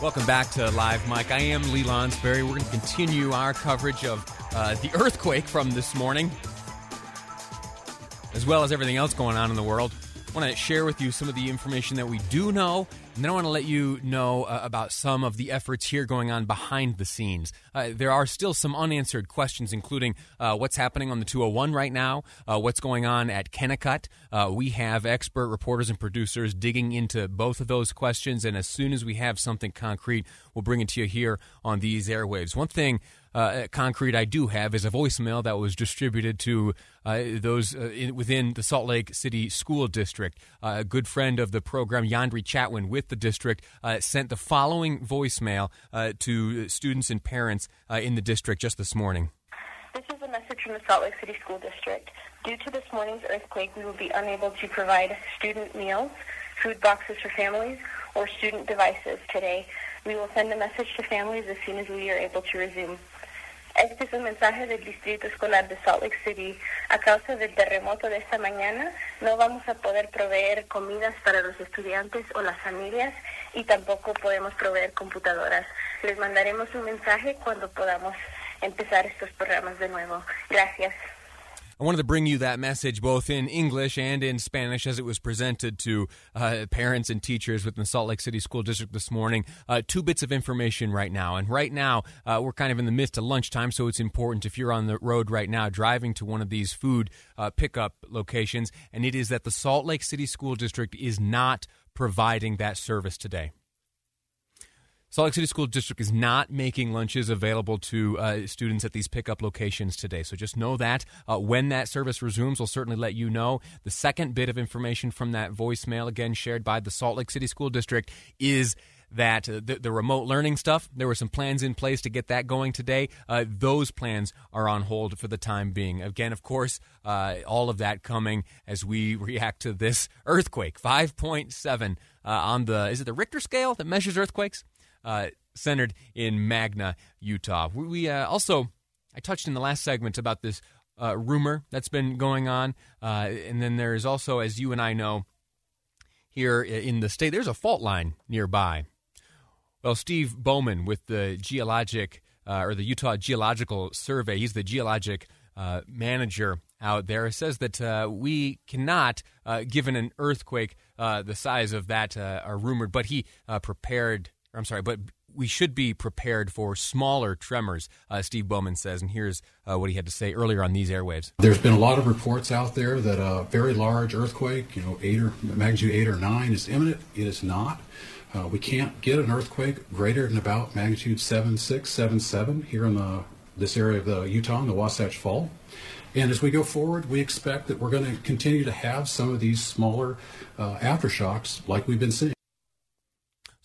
Welcome back to Live Mike. I am Lee Lonsberry. We're going to continue our coverage of uh, the earthquake from this morning, as well as everything else going on in the world. I want to share with you some of the information that we do know, and then I want to let you know uh, about some of the efforts here going on behind the scenes. Uh, there are still some unanswered questions, including uh, what's happening on the 201 right now, uh, what's going on at Kennecott. Uh, we have expert reporters and producers digging into both of those questions, and as soon as we have something concrete, we'll bring it to you here on these airwaves. One thing uh, concrete I do have is a voicemail that was distributed to uh, those uh, in, within the Salt Lake City School District. Uh, a good friend of the program, Yandary Chatwin, with the district, uh, sent the following voicemail uh, to students and parents in the district just this morning. This is a message from the Salt Lake City School District. Due to this morning's earthquake, we will be unable to provide student meals, food boxes for families, or student devices today. We will send a message to families as soon as we are able to resume. Este es un mensaje del Distrito Escolar de Salt Lake City. A causa del terremoto de esta mañana, no vamos a poder proveer comidas para los estudiantes o las familias y tampoco podemos proveer computadoras. Les mandaremos un mensaje cuando podamos empezar estos programas de nuevo. Gracias. I wanted to bring you that message both in English and in Spanish as it was presented to uh, parents and teachers within the Salt Lake City School District this morning. Uh, two bits of information right now. And right now, uh, we're kind of in the midst of lunchtime, so it's important if you're on the road right now driving to one of these food uh, pickup locations, and it is that the Salt Lake City School District is not providing that service today. Salt Lake City School District is not making lunches available to uh, students at these pickup locations today. So just know that. Uh, when that service resumes, we'll certainly let you know. The second bit of information from that voicemail, again shared by the Salt Lake City School District, is that uh, the, the, remote learning stuff, there were some plans in place to get that going today. Uh, those plans are on hold for the time being. Again, of course, uh, all of that coming as we react to this earthquake. 5.7 uh, on the, is it the Richter scale that measures earthquakes? Uh, centered in Magna, Utah. We, we uh, also, I touched in the last segment about this uh, rumor that's been going on. Uh, and then there's also, as you and I know, here in the state, there's a fault line nearby. Well, Steve Bowman with the geologic uh, or the Utah Geological Survey, he's the geologic uh, manager out there, says that uh, we cannot, uh, given an earthquake uh, the size of that, are rumored, but he prepared I'm sorry, but we should be prepared for smaller tremors, uh, Steve Bowman says. And here's uh, what he had to say earlier on these airwaves. There's been a lot of reports out there that a very large earthquake, you know, eight or magnitude eight or nine, is imminent. It is not. Uh, we can't get an earthquake greater than about magnitude seven six, seven seven here in the this area of the Utah, in the Wasatch Fault. And as we go forward, we expect that we're going to continue to have some of these smaller uh, aftershocks like we've been seeing.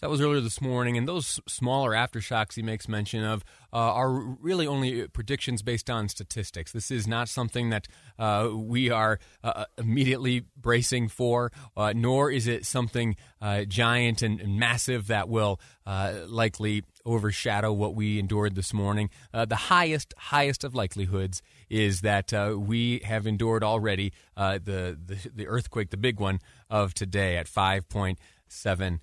That was earlier this morning, and those smaller aftershocks he makes mention of uh, are really only predictions based on statistics. This is not something that uh, we are uh, immediately bracing for, uh, nor is it something uh, giant and, and, massive that will uh, likely overshadow what we endured this morning. the highest, highest of likelihoods is that we have endured already the, the, the earthquake, the big one of today, at five point seven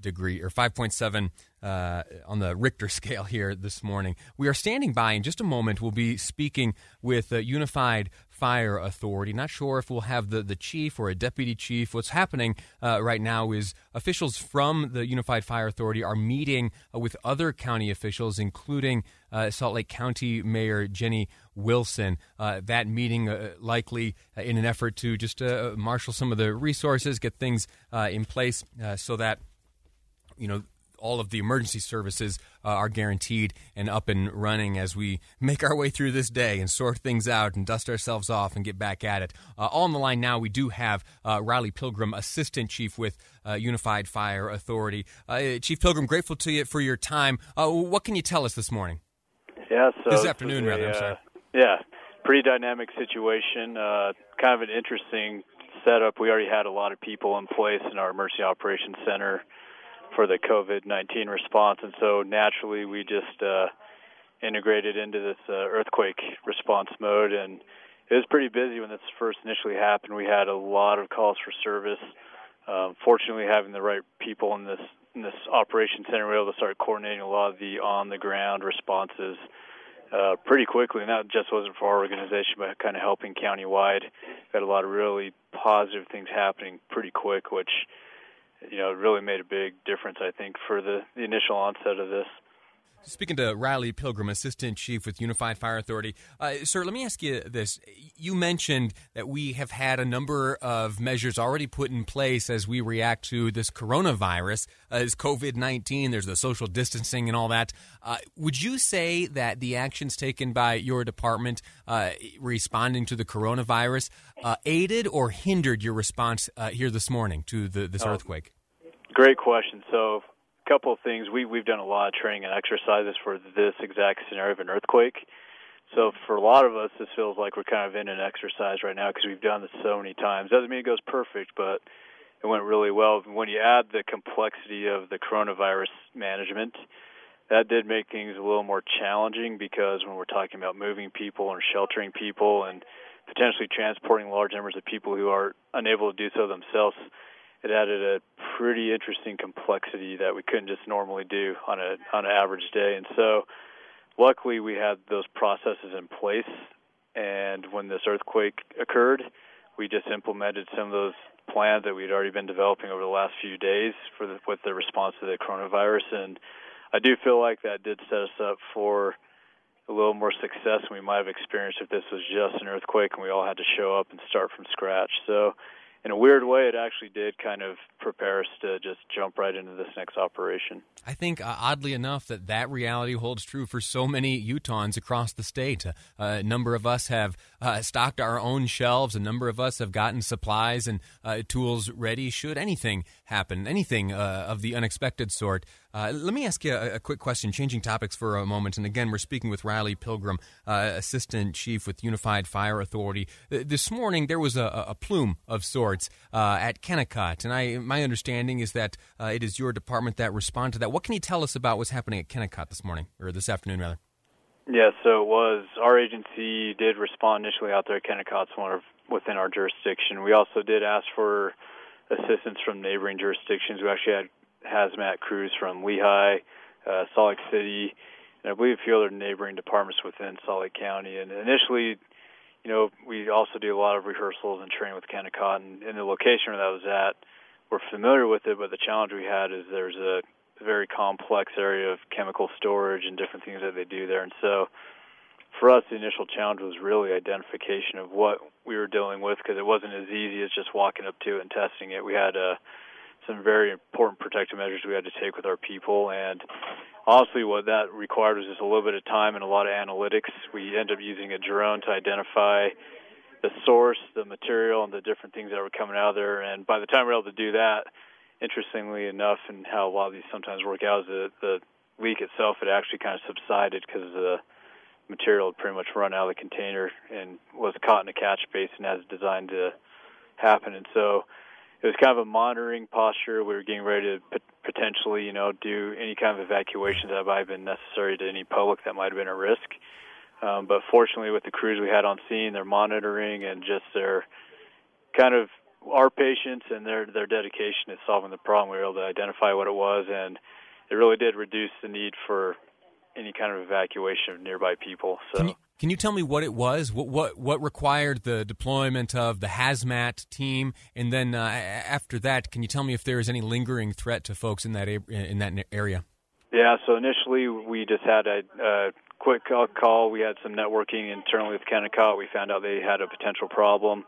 degree or 5.7 uh, on the Richter scale here this morning. We are standing by in just a moment. We'll be speaking with uh, Unified Fire Authority. Not sure if we'll have the, the chief or a deputy chief. What's happening uh, right now is officials from the Unified Fire Authority are meeting uh, with other county officials, including uh, Salt Lake County Mayor Jenny Wilson. Uh, that meeting uh, likely in an effort to just marshal some of the resources, get things in place so that you know all of the emergency services uh, are guaranteed and up and running as we make our way through this day and sort things out and dust ourselves off and get back at it. Uh, all on the line now, we do have uh, Riley Pilgrim, Assistant Chief with uh, Unified Fire Authority. Uh, Chief Pilgrim, grateful to you for your time. Uh, what can you tell us this morning? Yeah, so this afternoon, rather. I'm sorry. Yeah, pretty dynamic situation. kind of an interesting setup. We already had a lot of people in place in our emergency operations center for the COVID 19 response. And so naturally, we just uh, integrated into this uh, earthquake response mode. And it was pretty busy when this first initially happened. We had a lot of calls for service. Um, fortunately, having the right people in this in this operation center, we were able to start coordinating a lot of the on the ground responses uh, pretty quickly. And that just wasn't for our organization, but kind of helping countywide. We had a lot of really positive things happening pretty quick, which you know, it really made a big difference, I think, for the, the initial onset of this. Speaking to Riley Pilgrim, Assistant Chief with Unified Fire Authority, uh, sir, let me ask you this. You mentioned that we have had a number of measures already put in place as we react to this coronavirus, uh, as COVID 19, there's the social distancing and all that. Uh, would you say that the actions taken by your department uh, responding to the coronavirus uh, aided or hindered your response uh, here this morning to the, this oh, earthquake? Great question. So, couple of things. We we've done a lot of training and exercises for this exact scenario of an earthquake. So for a lot of us, this feels like we're kind of in an exercise right now because we've done this so many times. Doesn't mean it goes perfect, but it went really well. When you add the complexity of the coronavirus management, that did make things a little more challenging because when we're talking about moving people and sheltering people and potentially transporting large numbers of people who are unable to do so themselves, it added a pretty interesting complexity that we couldn't just normally do on a on an average day. And so, luckily, we had those processes in place. And when this earthquake occurred, we just implemented some of those plans that we'd already been developing over the last few days for the, with the response to the coronavirus. And I do feel like that did set us up for a little more success than we might have experienced if this was just an earthquake and we all had to show up and start from scratch. So in a weird way, it actually did kind of prepare us to just jump right into this next operation. I think, uh, oddly enough, that that reality holds true for so many Utahns across the state. Uh, a number of us have uh, stocked our own shelves. A number of us have gotten supplies and uh, tools ready should anything happen, anything uh, of the unexpected sort. Uh, let me ask you a, a, quick question, changing topics for a moment. And again, we're speaking with Riley Pilgrim, uh, Assistant Chief with Unified Fire Authority. This morning, there was a, a plume of sorts uh, at Kennecott, and I, my understanding is that uh, it is your department that responded to that. What can you tell us about what's happening at Kennecott this morning, or this afternoon, rather? Yeah, so it was our agency did respond initially out there at Kennecott's one of within our jurisdiction. We also did ask for assistance from neighboring jurisdictions. We actually had hazmat crews from Lehi, uh, Salt Lake City, and I believe a few other neighboring departments within Salt Lake County. And initially, you know, we also do a lot of rehearsals and training with Kennecott, and in the location where that was at, we're familiar with it, but the challenge we had is there's a very complex area of chemical storage and different things that they do there. And so for us, the initial challenge was really identification of what we were dealing with because it wasn't as easy as just walking up to it and testing it. We had uh, some very important protective measures we had to take with our people. And honestly, what that required was just a little bit of time and a lot of analytics. We ended up using a drone to identify the source, the material, and the different things that were coming out of there. And by the time we were able to do that, interestingly enough, and how a lot of these sometimes work out, is the, the leak itself had actually kind of subsided because the material had pretty much run out of the container and was caught in a catch basin as designed to happen. And so it was kind of a monitoring posture. We were getting ready to potentially, you know, do any kind of evacuations that might have been necessary to any public that might have been at risk. Um, but fortunately, with the crews we had on scene, their monitoring and just their kind of our patience and their their dedication to solving the problem, we were able to identify what it was, and it really did reduce the need for any kind of evacuation of nearby people. So. Can you tell me what it was? What what what required the deployment of the hazmat team? And then uh, after that, can you tell me if there is any lingering threat to folks in that in that area? Yeah. So initially, we just had a, a quick call. We had some networking internally with Kennecott. We found out they had a potential problem.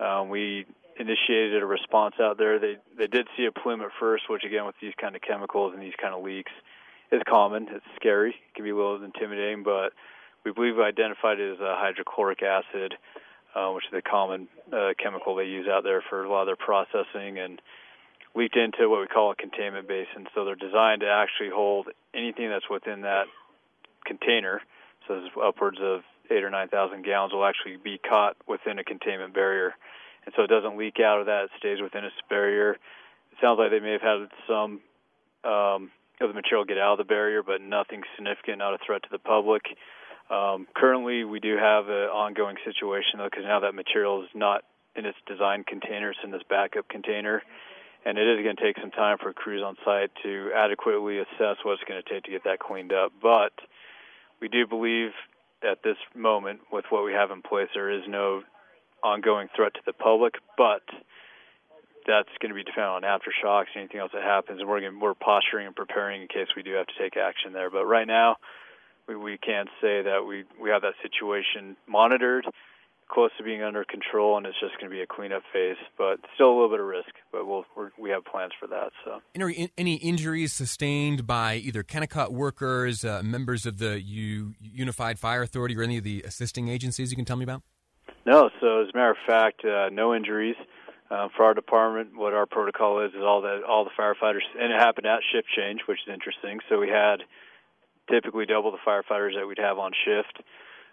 Um, we initiated a response out there. They they did see a plume at first, which again with these kind of chemicals and these kind of leaks is common. It's scary. It can be a little intimidating, but we believe identified it as hydrochloric acid, uh, which is a common uh, chemical they use out there for a lot of their processing, and leaked into what we call a containment basin. So they're designed to actually hold anything that's within that container. So upwards of eight or nine thousand gallons will actually be caught within a containment barrier, and so it doesn't leak out of that. It stays within its barrier. It sounds like they may have had some um, of the material get out of the barrier, but nothing significant, not a threat to the public. Um, currently, we do have an ongoing situation though, because now that material is not in its design container; it's in this backup container, and it is going to take some time for crews on site to adequately assess what it's going to take to get that cleaned up. But we do believe at this moment, with what we have in place, there is no ongoing threat to the public, but that's going to be dependent on aftershocks and anything else that happens, and we're going, we're posturing and preparing in case we do have to take action there. But right now, we, we can't say that we we have that situation monitored, close to being under control, and it's just going to be a cleanup phase. But still a little bit of risk, but we'll we're, we have plans for that. So any, any injuries sustained by either Kennecott workers, uh, members of the U, Unified Fire Authority, or any of the assisting agencies you can tell me about? No. So as a matter of fact, uh, no injuries. Uh, for our department, what our protocol is is all that all the firefighters, and it happened at shift change, which is interesting. So we had typically double the firefighters that we'd have on shift.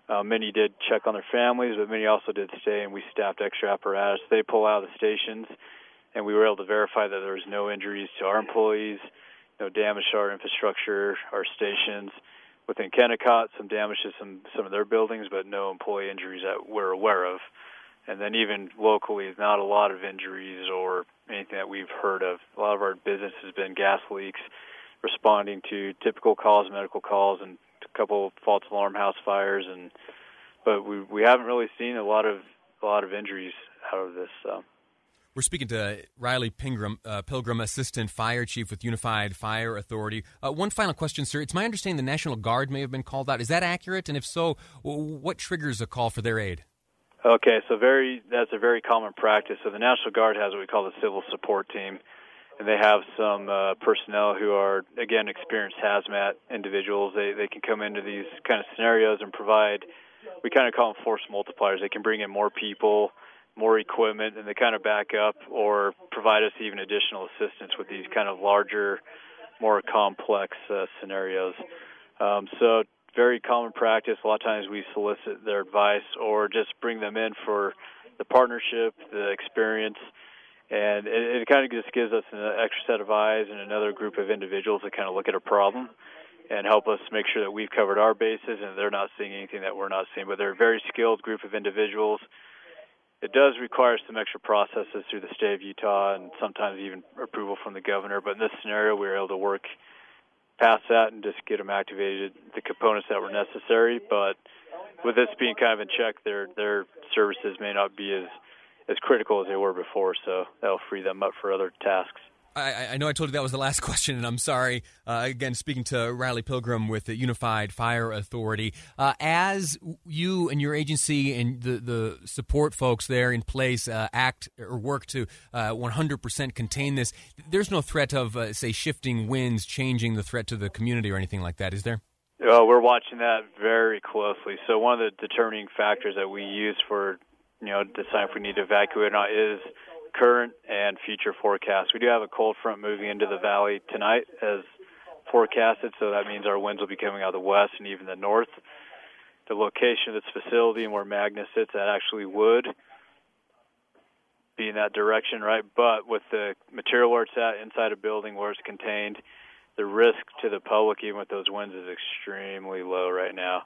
Uh, many did check on their families, but many also did stay, and we staffed extra apparatus. They pull out of the stations, and we were able to verify that there was no injuries to our employees, no damage to our infrastructure, our stations. Within Kennecott, some damage to some some of their buildings, but no employee injuries that we're aware of. And then even locally, not a lot of injuries or anything that we've heard of. A lot of our business has been gas leaks responding to typical calls, medical calls, and a couple false alarm house fires, and but we we haven't really seen a lot of a lot of injuries out of this. So. We're speaking to Riley Pilgrim, uh, Pilgrim, Assistant Fire Chief with Unified Fire Authority. Uh, one final question, sir. It's my understanding the National Guard may have been called out. Is that accurate? And if so, what triggers a call for their aid? Okay, so very that's a very common practice. So the National Guard has what we call the Civil Support Team and they have some uh, personnel who are again experienced hazmat individuals. They they can come into these kind of scenarios and provide. We kind of call them force multipliers. They can bring in more people, more equipment, and they kind of back up or provide us even additional assistance with these kind of larger, more complex uh, scenarios. Um, so very common practice. A lot of times we solicit their advice or just bring them in for the partnership, the experience and it, it kind of just gives us an extra set of eyes and another group of individuals to kind of look at a problem and help us make sure that we've covered our bases and they're not seeing anything that we're not seeing. But they're a very skilled group of individuals. It does require some extra processes through the state of Utah and sometimes even approval from the governor. But in this scenario, we were able to work past that and just get them activated, the components that were necessary. But with this being kind of in check, their their services may not be as as critical as they were before. So that'll free them up for other tasks. I, I, know I told you that was the last question, and I'm sorry. Uh, again, speaking to Riley Pilgrim with the Unified Fire Authority, uh, as you and your agency and the, the support folks there in place uh, act or work to 100% uh, contain this, there's no threat of, uh, say, shifting winds changing the threat to the community or anything like that, is there? Uh, we're watching that very closely. So one of the determining factors that we use for you know, decide if we need to evacuate or not is current and future forecasts. We do have a cold front moving into the valley tonight as forecasted, so that means our winds will be coming out of the west and even the north. The location of this facility and where Magna sits, that actually would be in that direction, right? But with the material where it's at inside a building where it's contained, the risk to the public, even with those winds, is extremely low right now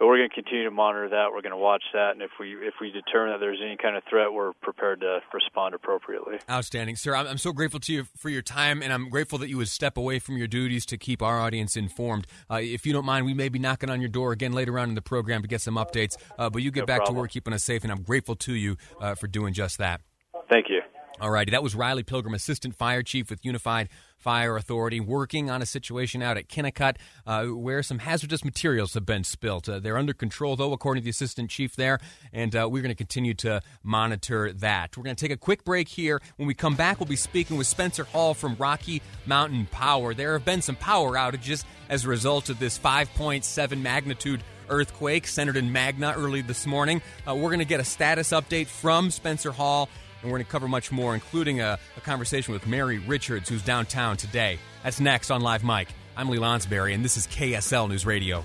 but we're going to continue to monitor that. We're going to watch that, and if we if we determine that there's any kind of threat, we're prepared to respond appropriately. Outstanding, sir. I'm, I'm so grateful to you for your time, and I'm grateful that you would step away from your duties to keep our audience informed. Uh, if you don't mind, we may be knocking on your door again later on in the program to get some updates. Uh, but you get No back problem. to work, keeping us safe, and I'm grateful to you uh, for doing just that. Thank you. All righty, that was Riley Pilgrim, Assistant Fire Chief with Unified Fire Authority, working on a situation out at Kennecott uh, where some hazardous materials have been spilt. Uh, they're under control, though, according to the Assistant Chief there, and uh, we're going to continue to monitor that. We're going to take a quick break here. When we come back, we'll be speaking with Spencer Hall from Rocky Mountain Power. There have been some power outages as a result of this 5.7 magnitude earthquake centered in Magna early this morning. Uh, we're going to get a status update from Spencer Hall, and we're going to cover much more, including a, a conversation with Mary Richards, who's downtown today. That's next on Live Mike. I'm Lee Lonsberry, and this is KSL News Radio.